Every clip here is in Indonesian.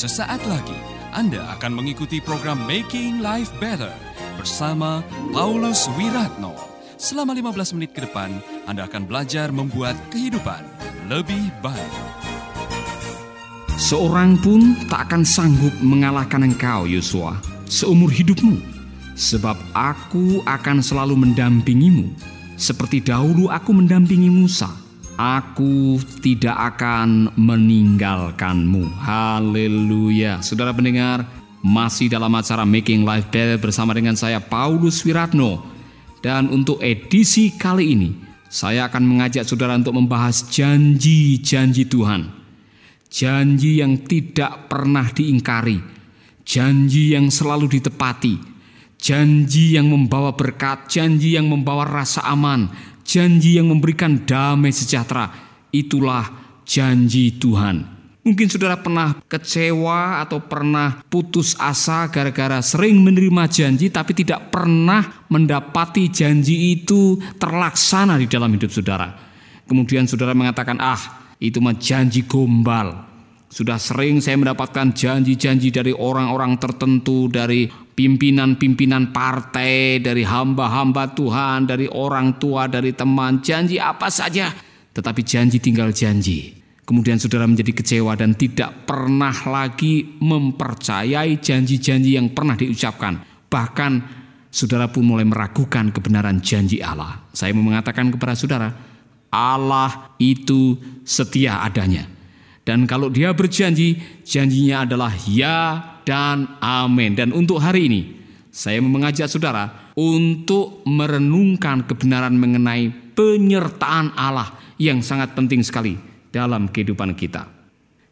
Sesaat lagi Anda akan mengikuti program Making Life Better bersama Paulus Wiratno. Selama 15 menit ke depan, Anda akan belajar membuat kehidupan lebih baik. Seorang pun tak akan sanggup mengalahkan engkau, Yosua, seumur hidupmu. Sebab aku akan selalu mendampingimu, seperti dahulu aku mendampingi Musa. Aku tidak akan meninggalkanmu. Haleluya. Saudara pendengar, masih dalam acara Making Life Better bersama dengan saya Paulus Wiratno. Dan untuk edisi kali ini, saya akan mengajak saudara untuk membahas janji-janji Tuhan. Janji yang tidak pernah diingkari, janji yang selalu ditepati, janji yang membawa berkat, janji yang membawa rasa aman, janji yang memberikan damai sejahtera. Itulah janji Tuhan. Mungkin saudara pernah kecewa atau pernah putus asa gara-gara sering menerima janji tapi tidak pernah mendapati janji itu terlaksana di dalam hidup saudara. Kemudian saudara mengatakan, "Ah, itu mah janji gombal." Sudah sering saya mendapatkan janji-janji dari orang-orang tertentu, dari pimpinan-pimpinan partai, dari hamba-hamba Tuhan, dari orang tua, dari teman, janji apa saja, tetapi janji tinggal janji. Kemudian saudara menjadi kecewa dan tidak pernah lagi mempercayai janji-janji yang pernah diucapkan. Bahkan saudara pun mulai meragukan kebenaran janji Allah. Saya mau mengatakan kepada saudara, Allah itu setia adanya dan kalau dia berjanji, janjinya adalah ya dan amin. Dan untuk hari ini, saya mengajak saudara untuk merenungkan kebenaran mengenai penyertaan Allah yang sangat penting sekali dalam kehidupan kita.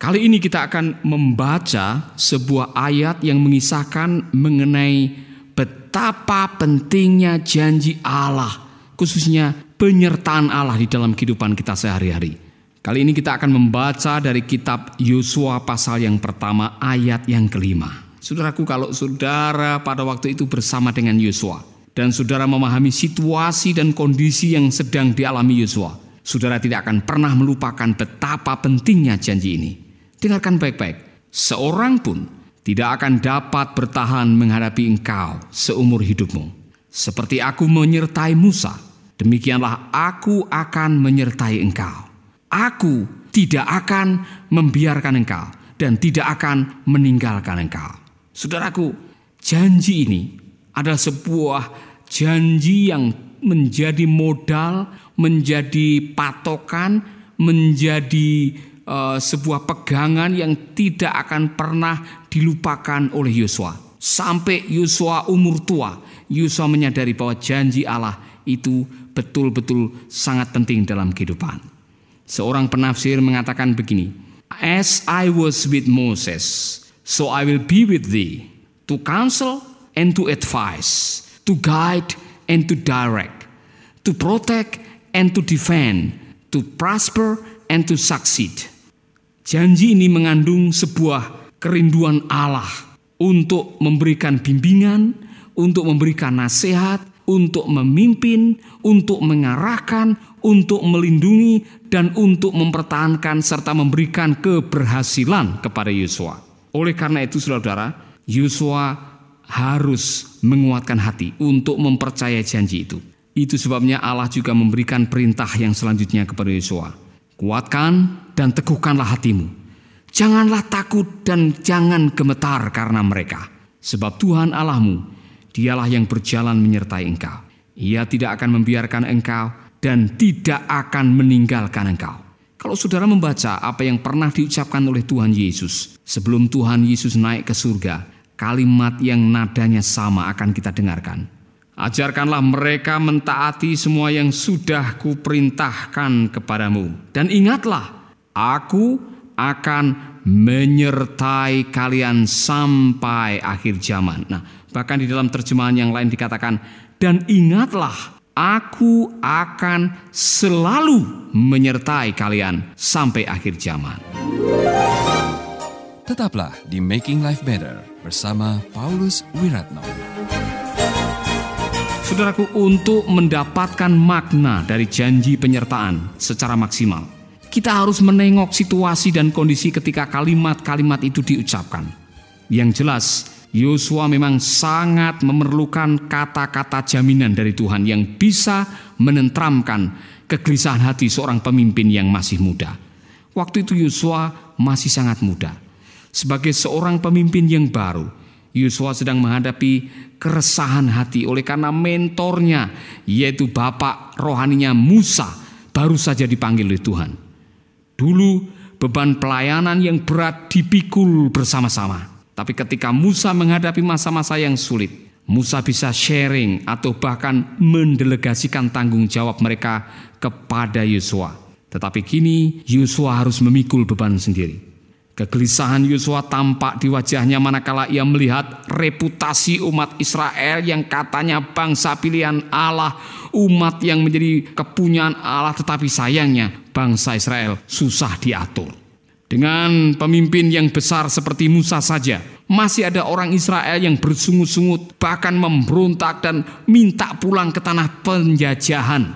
Kali ini kita akan membaca sebuah ayat yang mengisahkan mengenai betapa pentingnya janji Allah, khususnya penyertaan Allah di dalam kehidupan kita sehari-hari. Kali ini kita akan membaca dari kitab Yosua pasal yang pertama ayat yang kelima. Saudaraku kalau saudara pada waktu itu bersama dengan Yosua dan saudara memahami situasi dan kondisi yang sedang dialami Yosua, saudara tidak akan pernah melupakan betapa pentingnya janji ini. Dengarkan baik-baik. Seorang pun tidak akan dapat bertahan menghadapi engkau seumur hidupmu. Seperti aku menyertai Musa, demikianlah aku akan menyertai engkau. Aku tidak akan membiarkan engkau dan tidak akan meninggalkan engkau. Saudaraku, janji ini adalah sebuah janji yang menjadi modal, menjadi patokan, menjadi uh, sebuah pegangan yang tidak akan pernah dilupakan oleh Yosua. Sampai Yosua umur tua, Yosua menyadari bahwa janji Allah itu betul-betul sangat penting dalam kehidupan. Seorang penafsir mengatakan begini, As I was with Moses, so I will be with thee, to counsel and to advise, to guide and to direct, to protect and to defend, to prosper and to succeed. Janji ini mengandung sebuah kerinduan Allah untuk memberikan bimbingan, untuk memberikan nasihat, untuk memimpin, untuk mengarahkan, untuk melindungi dan untuk mempertahankan serta memberikan keberhasilan kepada Yosua. Oleh karena itu saudara, Yosua harus menguatkan hati untuk mempercayai janji itu. Itu sebabnya Allah juga memberikan perintah yang selanjutnya kepada Yosua. Kuatkan dan teguhkanlah hatimu. Janganlah takut dan jangan gemetar karena mereka. Sebab Tuhan Allahmu, dialah yang berjalan menyertai engkau. Ia tidak akan membiarkan engkau dan tidak akan meninggalkan engkau. Kalau saudara membaca apa yang pernah diucapkan oleh Tuhan Yesus sebelum Tuhan Yesus naik ke surga, kalimat yang nadanya sama akan kita dengarkan. Ajarkanlah mereka mentaati semua yang sudah kuperintahkan kepadamu. Dan ingatlah, aku akan menyertai kalian sampai akhir zaman. Nah, bahkan di dalam terjemahan yang lain dikatakan, dan ingatlah Aku akan selalu menyertai kalian sampai akhir zaman. Tetaplah di Making Life Better bersama Paulus Wiratno. Saudaraku, untuk mendapatkan makna dari janji penyertaan secara maksimal, Kita harus menengok situasi dan kondisi ketika kalimat-kalimat itu diucapkan. Yang jelas, Yosua memang sangat memerlukan kata-kata jaminan dari Tuhan yang bisa menentramkan kegelisahan hati seorang pemimpin yang masih muda. Waktu itu Yosua masih sangat muda. Sebagai seorang pemimpin yang baru, Yosua sedang menghadapi keresahan hati oleh karena mentornya yaitu bapak rohaninya Musa baru saja dipanggil oleh Tuhan. Dulu beban pelayanan yang berat dipikul bersama-sama. Tapi ketika Musa menghadapi masa-masa yang sulit, Musa bisa sharing atau bahkan mendelegasikan tanggung jawab mereka kepada Yosua. Tetapi kini Yosua harus memikul beban sendiri. Kegelisahan Yosua tampak di wajahnya manakala ia melihat reputasi umat Israel yang katanya bangsa pilihan Allah, umat yang menjadi kepunyaan Allah tetapi sayangnya bangsa Israel susah diatur. Dengan pemimpin yang besar seperti Musa saja, masih ada orang Israel yang bersungut-sungut, bahkan memberontak dan minta pulang ke tanah penjajahan.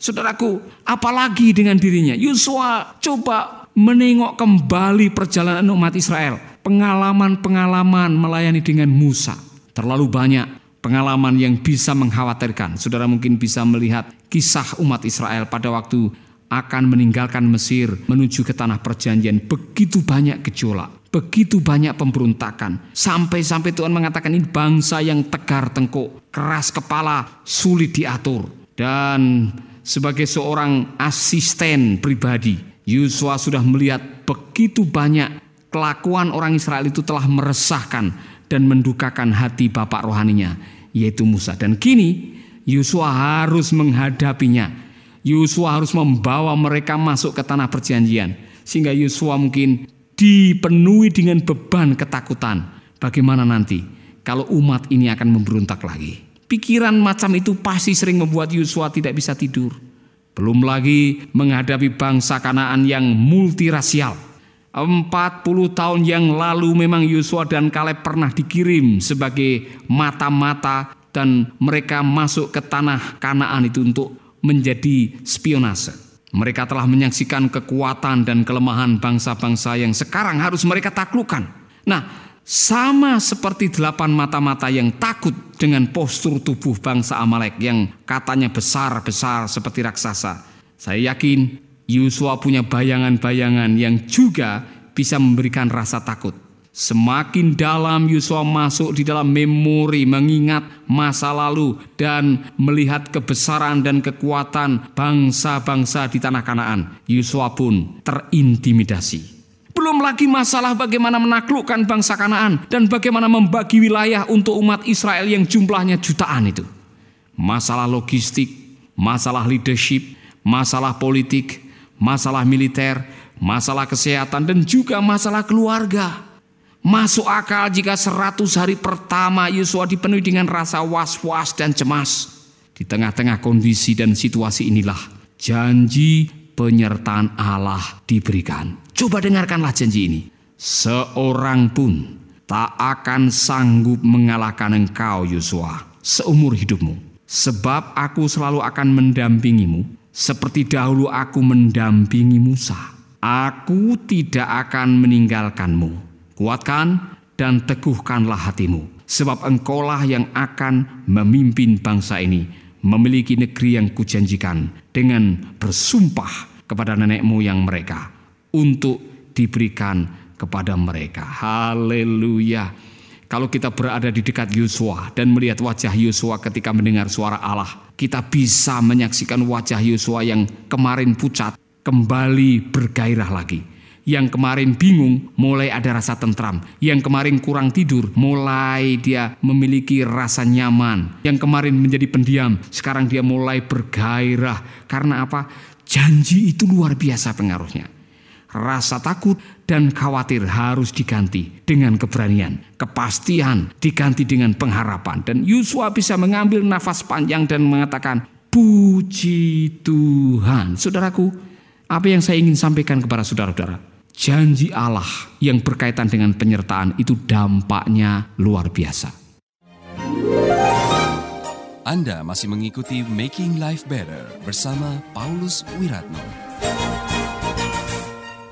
Saudaraku, apalagi dengan dirinya? Yosua coba menengok kembali perjalanan umat Israel, pengalaman-pengalaman melayani dengan Musa. Terlalu banyak pengalaman yang bisa mengkhawatirkan. Saudara mungkin bisa melihat kisah umat Israel pada waktu akan meninggalkan Mesir menuju ke tanah perjanjian. Begitu banyak gejolak, begitu banyak pemberontakan. Sampai-sampai Tuhan mengatakan ini bangsa yang tegar tengkuk, keras kepala, sulit diatur. Dan sebagai seorang asisten pribadi, Yosua sudah melihat begitu banyak kelakuan orang Israel itu telah meresahkan dan mendukakan hati bapak rohaninya, yaitu Musa. Dan kini Yosua harus menghadapinya. Yosua harus membawa mereka masuk ke tanah perjanjian. Sehingga Yosua mungkin dipenuhi dengan beban ketakutan. Bagaimana nanti kalau umat ini akan memberontak lagi? Pikiran macam itu pasti sering membuat Yosua tidak bisa tidur. Belum lagi menghadapi bangsa Kanaan yang multirasial. 40 tahun yang lalu memang Yosua dan Kaleb pernah dikirim sebagai mata-mata dan mereka masuk ke tanah Kanaan itu untuk menjadi spionase. Mereka telah menyaksikan kekuatan dan kelemahan bangsa-bangsa yang sekarang harus mereka taklukkan. Nah, sama seperti delapan mata-mata yang takut dengan postur tubuh bangsa Amalek yang katanya besar-besar seperti raksasa. Saya yakin Yosua punya bayangan-bayangan yang juga bisa memberikan rasa takut. Semakin dalam Yosua masuk di dalam memori mengingat masa lalu dan melihat kebesaran dan kekuatan bangsa-bangsa di tanah Kanaan, Yosua pun terintimidasi. Belum lagi masalah bagaimana menaklukkan bangsa Kanaan dan bagaimana membagi wilayah untuk umat Israel yang jumlahnya jutaan itu. Masalah logistik, masalah leadership, masalah politik, masalah militer, masalah kesehatan dan juga masalah keluarga. Masuk akal jika seratus hari pertama Yosua dipenuhi dengan rasa was-was dan cemas. Di tengah-tengah kondisi dan situasi inilah janji penyertaan Allah diberikan. Coba dengarkanlah janji ini. Seorang pun tak akan sanggup mengalahkan engkau Yosua seumur hidupmu. Sebab aku selalu akan mendampingimu seperti dahulu aku mendampingi Musa. Aku tidak akan meninggalkanmu. Kuatkan dan teguhkanlah hatimu. Sebab engkaulah yang akan memimpin bangsa ini memiliki negeri yang kujanjikan dengan bersumpah kepada nenek moyang mereka untuk diberikan kepada mereka. Haleluya. Kalau kita berada di dekat Yosua dan melihat wajah Yosua ketika mendengar suara Allah, kita bisa menyaksikan wajah Yosua yang kemarin pucat kembali bergairah lagi. Yang kemarin bingung mulai ada rasa tentram. Yang kemarin kurang tidur mulai dia memiliki rasa nyaman. Yang kemarin menjadi pendiam sekarang dia mulai bergairah. Karena apa? Janji itu luar biasa pengaruhnya. Rasa takut dan khawatir harus diganti dengan keberanian. Kepastian diganti dengan pengharapan. Dan Yusua bisa mengambil nafas panjang dan mengatakan, Puji Tuhan. Saudaraku, apa yang saya ingin sampaikan kepada saudara-saudara? Janji Allah yang berkaitan dengan penyertaan itu dampaknya luar biasa. Anda masih mengikuti Making Life Better bersama Paulus Wiratno.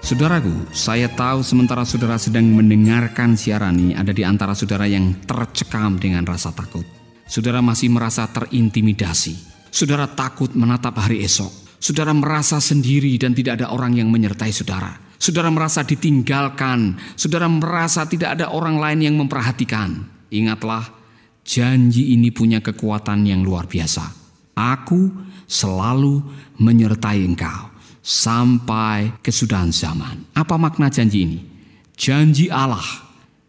Saudaraku, saya tahu sementara saudara sedang mendengarkan siaran ini ada di antara saudara yang tercekam dengan rasa takut. Saudara masih merasa terintimidasi. Saudara takut menatap hari esok. Saudara merasa sendiri dan tidak ada orang yang menyertai saudara. Saudara merasa ditinggalkan. Saudara merasa tidak ada orang lain yang memperhatikan. Ingatlah, janji ini punya kekuatan yang luar biasa. Aku selalu menyertai engkau sampai kesudahan zaman. Apa makna janji ini? Janji Allah,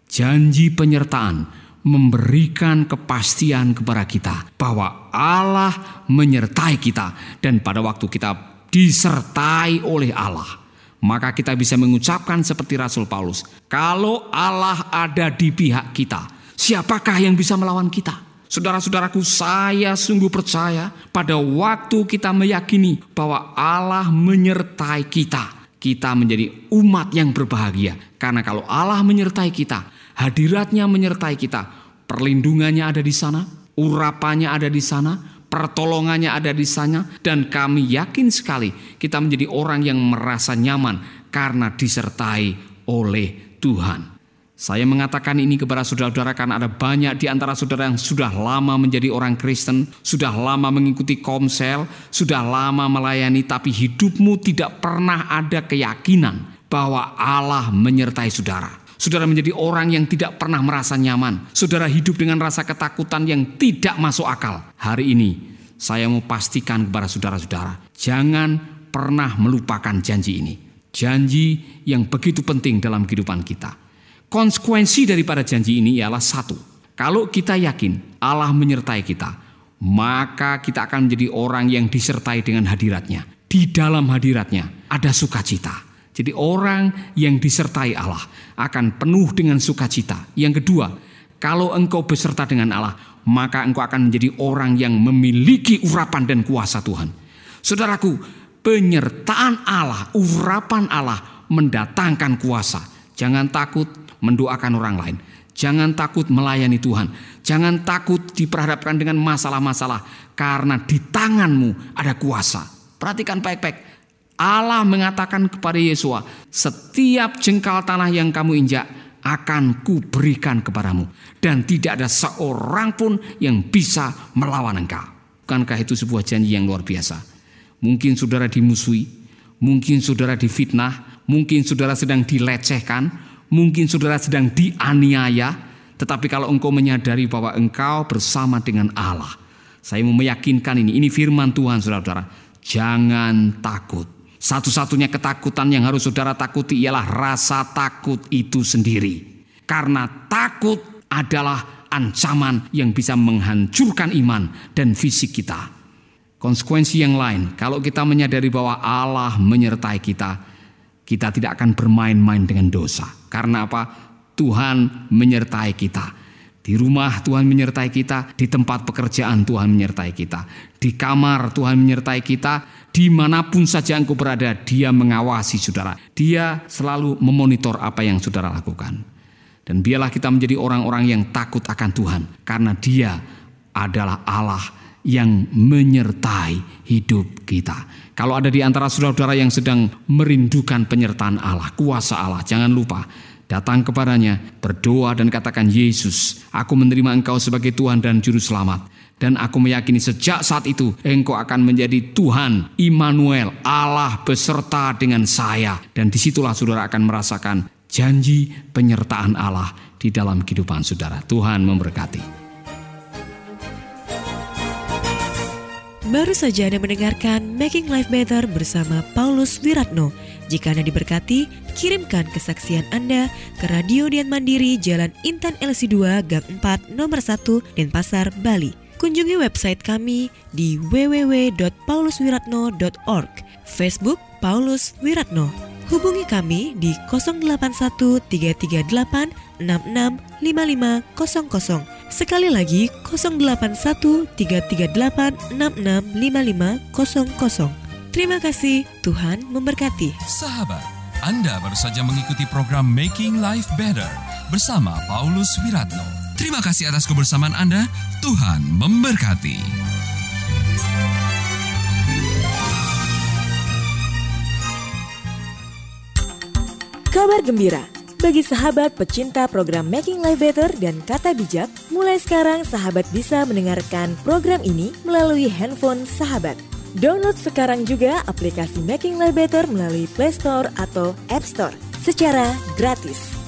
janji penyertaan memberikan kepastian kepada kita bahwa Allah menyertai kita dan pada waktu kita disertai oleh Allah maka kita bisa mengucapkan seperti Rasul Paulus, kalau Allah ada di pihak kita, siapakah yang bisa melawan kita? Saudara-saudaraku, saya sungguh percaya pada waktu kita meyakini bahwa Allah menyertai kita, kita menjadi umat yang berbahagia. Karena kalau Allah menyertai kita, hadiratnya menyertai kita, perlindungannya ada di sana, urapannya ada di sana, pertolongannya ada di sana, dan kami yakin sekali kita menjadi orang yang merasa nyaman karena disertai oleh Tuhan. Saya mengatakan ini kepada saudara-saudara karena ada banyak di antara saudara yang sudah lama menjadi orang Kristen, sudah lama mengikuti komsel, sudah lama melayani, tapi hidupmu tidak pernah ada keyakinan bahwa Allah menyertai saudara. Saudara menjadi orang yang tidak pernah merasa nyaman. Saudara hidup dengan rasa ketakutan yang tidak masuk akal. Hari ini saya mau pastikan kepada saudara-saudara, jangan pernah melupakan janji ini. Janji yang begitu penting dalam kehidupan kita. Konsekuensi daripada janji ini ialah satu. Kalau kita yakin Allah menyertai kita, maka kita akan menjadi orang yang disertai dengan hadiratnya. Di dalam hadiratnya ada sukacita. Jadi orang yang disertai Allah akan penuh dengan sukacita. Yang kedua, kalau engkau beserta dengan Allah, maka engkau akan menjadi orang yang memiliki urapan dan kuasa Tuhan. Saudaraku, penyertaan Allah, urapan Allah mendatangkan kuasa. Jangan takut, mendoakan orang lain. Jangan takut melayani Tuhan. Jangan takut diperhadapkan dengan masalah-masalah karena di tanganmu ada kuasa. Perhatikan baik-baik. Allah mengatakan kepada Yesua, setiap jengkal tanah yang kamu injak akan kuberikan kepadamu dan tidak ada seorang pun yang bisa melawan engkau. Bukankah itu sebuah janji yang luar biasa? Mungkin saudara dimusuhi, mungkin saudara difitnah, mungkin saudara sedang dilecehkan, Mungkin saudara sedang dianiaya, tetapi kalau engkau menyadari bahwa engkau bersama dengan Allah, saya mau meyakinkan ini, ini firman Tuhan saudara-saudara, jangan takut. Satu-satunya ketakutan yang harus saudara takuti ialah rasa takut itu sendiri. Karena takut adalah ancaman yang bisa menghancurkan iman dan fisik kita. Konsekuensi yang lain, kalau kita menyadari bahwa Allah menyertai kita, kita tidak akan bermain-main dengan dosa. Karena apa? Tuhan menyertai kita. Di rumah Tuhan menyertai kita, di tempat pekerjaan Tuhan menyertai kita, di kamar Tuhan menyertai kita, di mana pun saja engkau berada, Dia mengawasi saudara. Dia selalu memonitor apa yang saudara lakukan. Dan biarlah kita menjadi orang-orang yang takut akan Tuhan, karena Dia adalah Allah yang menyertai hidup kita. Kalau ada di antara saudara-saudara yang sedang merindukan penyertaan Allah, kuasa Allah, jangan lupa datang kepadanya, berdoa dan katakan, Yesus, aku menerima engkau sebagai Tuhan dan Juru Selamat. Dan aku meyakini sejak saat itu engkau akan menjadi Tuhan Immanuel, Allah beserta dengan saya. Dan di situlah saudara akan merasakan janji penyertaan Allah di dalam kehidupan saudara. Tuhan memberkati. Baru saja Anda mendengarkan Making Life Better bersama Paulus Wiratno. Jika Anda diberkati, kirimkan kesaksian Anda ke Radio Dian Mandiri Jalan Intan LC2 Gang 4 Nomor 1 Denpasar, Bali. Kunjungi website kami di www.pauluswiratno.org, Facebook Paulus Wiratno. Hubungi kami di 081 338 665500 Sekali lagi 081 338 665500. Terima kasih, Tuhan memberkati. Sahabat, Anda baru saja mengikuti program Making Life Better bersama Paulus Wiratno. Terima kasih atas kebersamaan Anda. Tuhan memberkati. Kabar gembira bagi sahabat pecinta program Making Life Better dan Kata Bijak, mulai sekarang sahabat bisa mendengarkan program ini melalui handphone sahabat. Download sekarang juga aplikasi Making Life Better melalui Play Store atau App Store secara gratis.